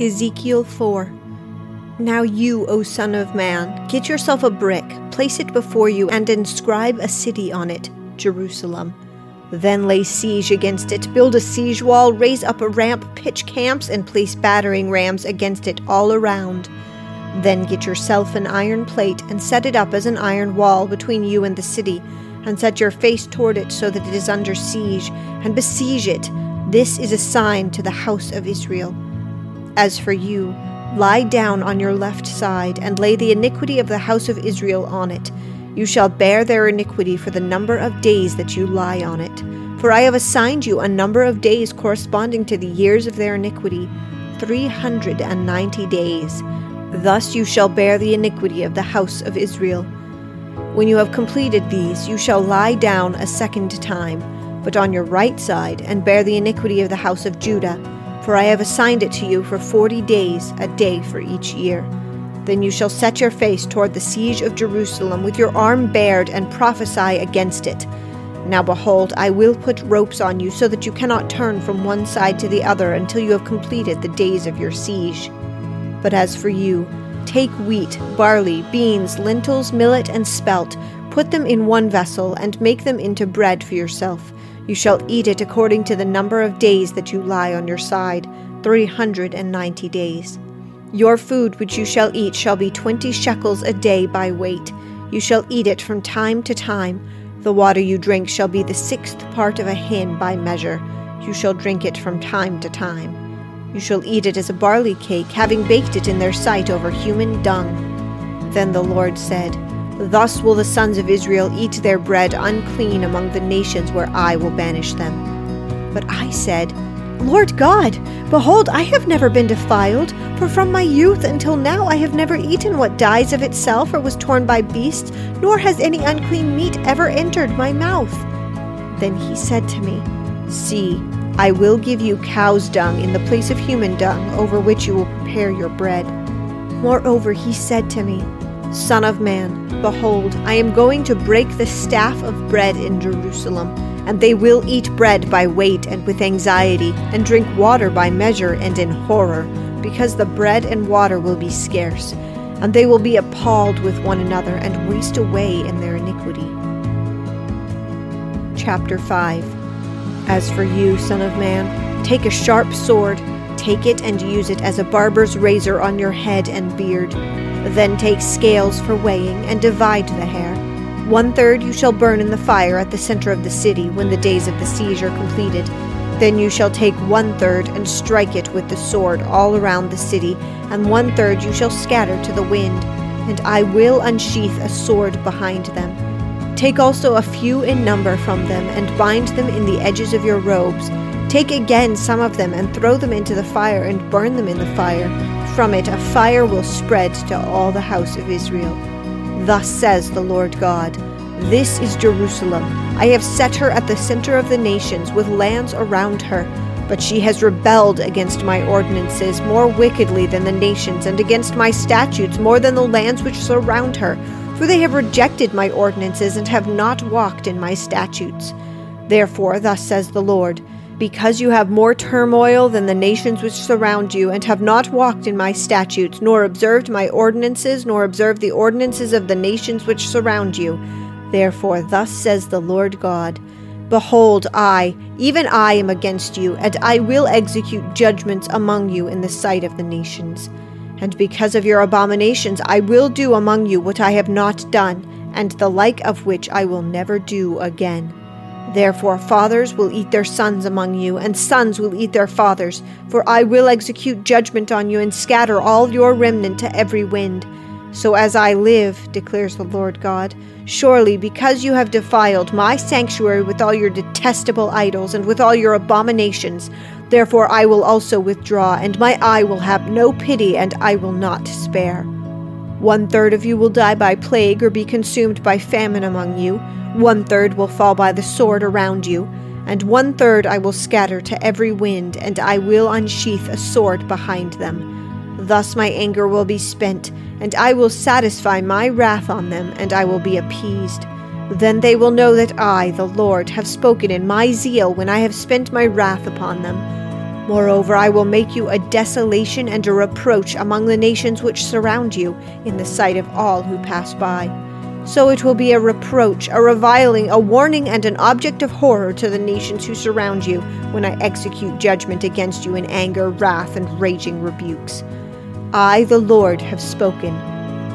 Ezekiel 4 Now you, O Son of Man, get yourself a brick, place it before you, and inscribe a city on it, Jerusalem. Then lay siege against it, build a siege wall, raise up a ramp, pitch camps, and place battering rams against it all around. Then get yourself an iron plate, and set it up as an iron wall between you and the city, and set your face toward it so that it is under siege, and besiege it. This is a sign to the house of Israel. As for you, lie down on your left side, and lay the iniquity of the house of Israel on it. You shall bear their iniquity for the number of days that you lie on it. For I have assigned you a number of days corresponding to the years of their iniquity, three hundred and ninety days. Thus you shall bear the iniquity of the house of Israel. When you have completed these, you shall lie down a second time, but on your right side, and bear the iniquity of the house of Judah for I have assigned it to you for forty days, a day for each year. Then you shall set your face toward the siege of Jerusalem with your arm bared and prophesy against it. Now behold, I will put ropes on you so that you cannot turn from one side to the other until you have completed the days of your siege. But as for you, take wheat, barley, beans, lentils, millet, and spelt, put them in one vessel, and make them into bread for yourself you shall eat it according to the number of days that you lie on your side, three hundred and ninety days. Your food which you shall eat shall be twenty shekels a day by weight. You shall eat it from time to time. The water you drink shall be the sixth part of a hin by measure. You shall drink it from time to time. You shall eat it as a barley cake, having baked it in their sight over human dung. Then the Lord said, Thus will the sons of Israel eat their bread unclean among the nations where I will banish them. But I said, Lord God, behold, I have never been defiled, for from my youth until now I have never eaten what dies of itself or was torn by beasts, nor has any unclean meat ever entered my mouth. Then he said to me, See, I will give you cow's dung in the place of human dung, over which you will prepare your bread. Moreover, he said to me, Son of man, behold, I am going to break the staff of bread in Jerusalem, and they will eat bread by weight and with anxiety, and drink water by measure and in horror, because the bread and water will be scarce, and they will be appalled with one another and waste away in their iniquity. Chapter 5 As for you, Son of Man, take a sharp sword, take it and use it as a barber's razor on your head and beard then take scales for weighing, and divide the hair. One third you shall burn in the fire at the center of the city when the days of the siege are completed. Then you shall take one third and strike it with the sword all around the city, and one third you shall scatter to the wind, and I will unsheath a sword behind them. Take also a few in number from them, and bind them in the edges of your robes. Take again some of them, and throw them into the fire, and burn them in the fire from it a fire will spread to all the house of Israel. Thus says the Lord God This is Jerusalem. I have set her at the center of the nations, with lands around her. But she has rebelled against my ordinances more wickedly than the nations, and against my statutes more than the lands which surround her. For they have rejected my ordinances, and have not walked in my statutes. Therefore, thus says the Lord because you have more turmoil than the nations which surround you, and have not walked in my statutes, nor observed my ordinances, nor observed the ordinances of the nations which surround you. Therefore, thus says the Lord God Behold, I, even I, am against you, and I will execute judgments among you in the sight of the nations. And because of your abominations, I will do among you what I have not done, and the like of which I will never do again. Therefore, fathers will eat their sons among you, and sons will eat their fathers. For I will execute judgment on you, and scatter all your remnant to every wind. So as I live, declares the Lord God, surely because you have defiled my sanctuary with all your detestable idols and with all your abominations, therefore I will also withdraw, and my eye will have no pity, and I will not spare. One third of you will die by plague or be consumed by famine among you. One third will fall by the sword around you, and one third I will scatter to every wind, and I will unsheath a sword behind them. Thus my anger will be spent, and I will satisfy my wrath on them, and I will be appeased. Then they will know that I, the Lord, have spoken in my zeal when I have spent my wrath upon them. Moreover, I will make you a desolation and a reproach among the nations which surround you, in the sight of all who pass by. So it will be a reproach, a reviling, a warning, and an object of horror to the nations who surround you when I execute judgment against you in anger, wrath, and raging rebukes. I, the Lord, have spoken.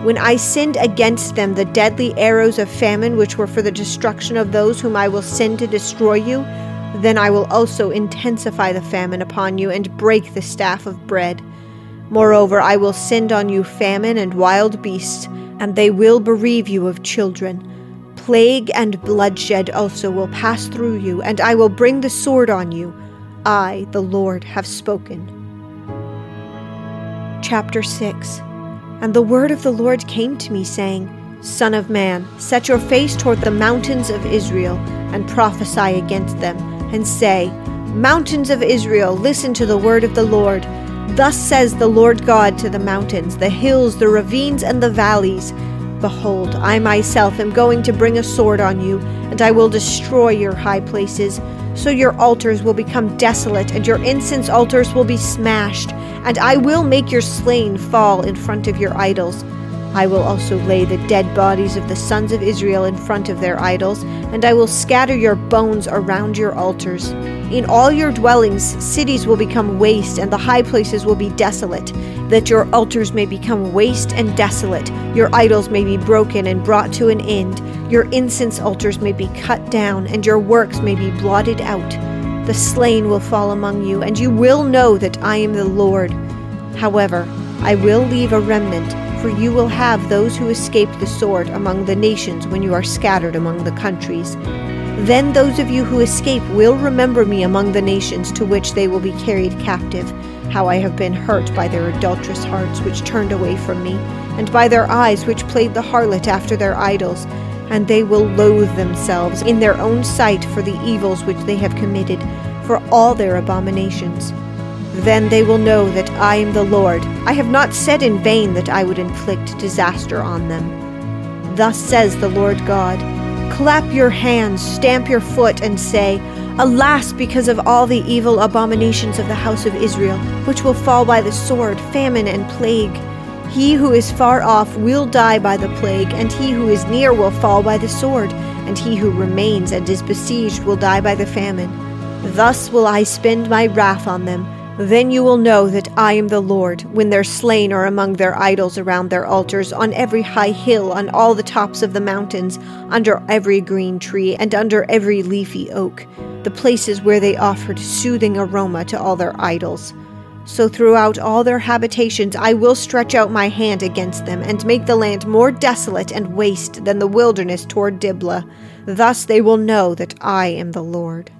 When I sinned against them the deadly arrows of famine, which were for the destruction of those whom I will send to destroy you, then I will also intensify the famine upon you and break the staff of bread. Moreover, I will send on you famine and wild beasts, and they will bereave you of children. Plague and bloodshed also will pass through you, and I will bring the sword on you. I, the Lord, have spoken. Chapter 6 And the word of the Lord came to me, saying, Son of man, set your face toward the mountains of Israel, and prophesy against them and say, Mountains of Israel, listen to the word of the Lord. Thus says the Lord God to the mountains, the hills, the ravines, and the valleys Behold, I myself am going to bring a sword on you, and I will destroy your high places. So your altars will become desolate, and your incense altars will be smashed, and I will make your slain fall in front of your idols. I will also lay the dead bodies of the sons of Israel in front of their idols, and I will scatter your bones around your altars. In all your dwellings, cities will become waste, and the high places will be desolate, that your altars may become waste and desolate, your idols may be broken and brought to an end, your incense altars may be cut down, and your works may be blotted out. The slain will fall among you, and you will know that I am the Lord. However, I will leave a remnant for you will have those who escape the sword among the nations when you are scattered among the countries. Then those of you who escape will remember me among the nations to which they will be carried captive, how I have been hurt by their adulterous hearts which turned away from me, and by their eyes which played the harlot after their idols. And they will loathe themselves in their own sight for the evils which they have committed, for all their abominations. Then they will know that I am the Lord. I have not said in vain that I would inflict disaster on them. Thus says the Lord God Clap your hands, stamp your foot, and say, Alas, because of all the evil abominations of the house of Israel, which will fall by the sword, famine, and plague. He who is far off will die by the plague, and he who is near will fall by the sword, and he who remains and is besieged will die by the famine. Thus will I spend my wrath on them then you will know that I am the Lord, when their slain are among their idols around their altars, on every high hill, on all the tops of the mountains, under every green tree, and under every leafy oak, the places where they offered soothing aroma to all their idols. So throughout all their habitations I will stretch out my hand against them, and make the land more desolate and waste than the wilderness toward Diblah. Thus they will know that I am the Lord.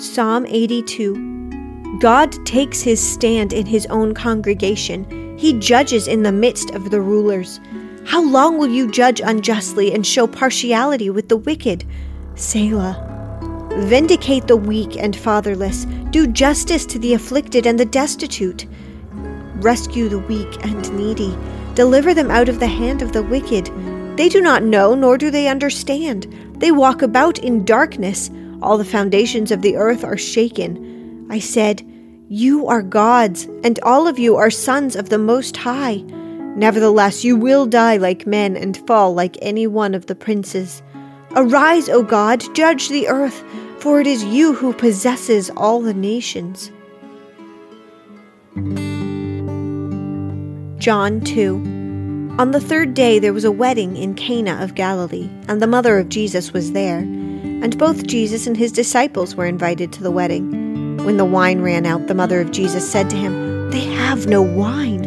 Psalm 82 God takes his stand in his own congregation. He judges in the midst of the rulers. How long will you judge unjustly and show partiality with the wicked? Selah. Vindicate the weak and fatherless. Do justice to the afflicted and the destitute. Rescue the weak and needy. Deliver them out of the hand of the wicked. They do not know, nor do they understand. They walk about in darkness. All the foundations of the earth are shaken. I said, You are gods, and all of you are sons of the Most High. Nevertheless, you will die like men and fall like any one of the princes. Arise, O God, judge the earth, for it is you who possesses all the nations. John 2 On the third day there was a wedding in Cana of Galilee, and the mother of Jesus was there and both Jesus and his disciples were invited to the wedding. When the wine ran out, the mother of Jesus said to him, They have no wine.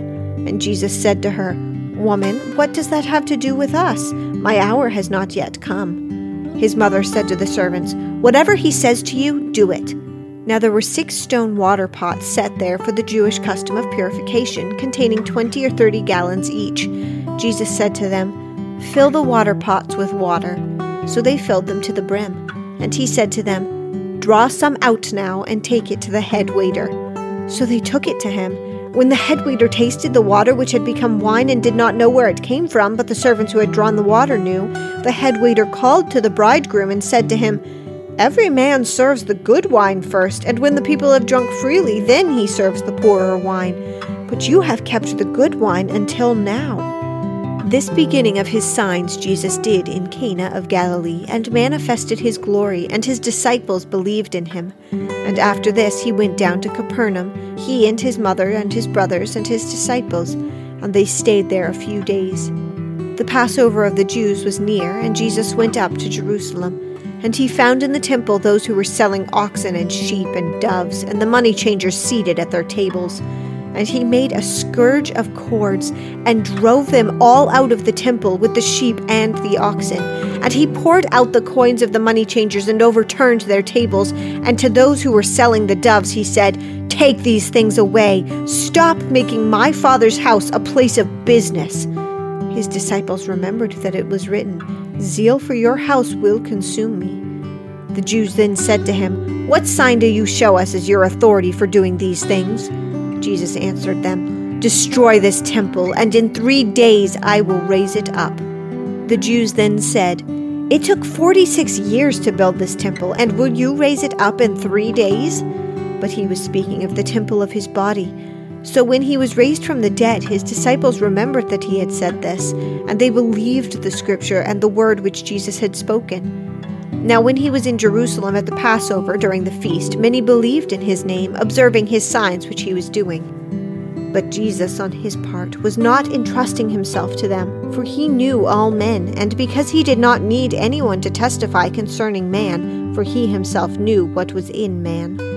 And Jesus said to her, Woman, what does that have to do with us? My hour has not yet come. His mother said to the servants, Whatever he says to you, do it. Now there were six stone water pots set there for the Jewish custom of purification, containing twenty or thirty gallons each. Jesus said to them, Fill the water pots with water. So they filled them to the brim. And he said to them, Draw some out now and take it to the head waiter. So they took it to him. When the head waiter tasted the water which had become wine and did not know where it came from, but the servants who had drawn the water knew, the head waiter called to the bridegroom and said to him, Every man serves the good wine first, and when the people have drunk freely, then he serves the poorer wine. But you have kept the good wine until now. This beginning of his signs Jesus did in Cana of Galilee, and manifested his glory, and his disciples believed in him. And after this he went down to Capernaum, he and his mother, and his brothers, and his disciples, and they stayed there a few days. The Passover of the Jews was near, and Jesus went up to Jerusalem. And he found in the temple those who were selling oxen and sheep and doves, and the money changers seated at their tables. And he made a scourge of cords and drove them all out of the temple with the sheep and the oxen. And he poured out the coins of the money changers and overturned their tables. And to those who were selling the doves, he said, Take these things away. Stop making my father's house a place of business. His disciples remembered that it was written, Zeal for your house will consume me. The Jews then said to him, What sign do you show us as your authority for doing these things? Jesus answered them, Destroy this temple, and in three days I will raise it up. The Jews then said, It took 46 years to build this temple, and will you raise it up in three days? But he was speaking of the temple of his body. So when he was raised from the dead, his disciples remembered that he had said this, and they believed the scripture and the word which Jesus had spoken. Now, when he was in Jerusalem at the Passover during the feast, many believed in his name, observing his signs which he was doing. But Jesus, on his part, was not entrusting himself to them, for he knew all men, and because he did not need anyone to testify concerning man, for he himself knew what was in man.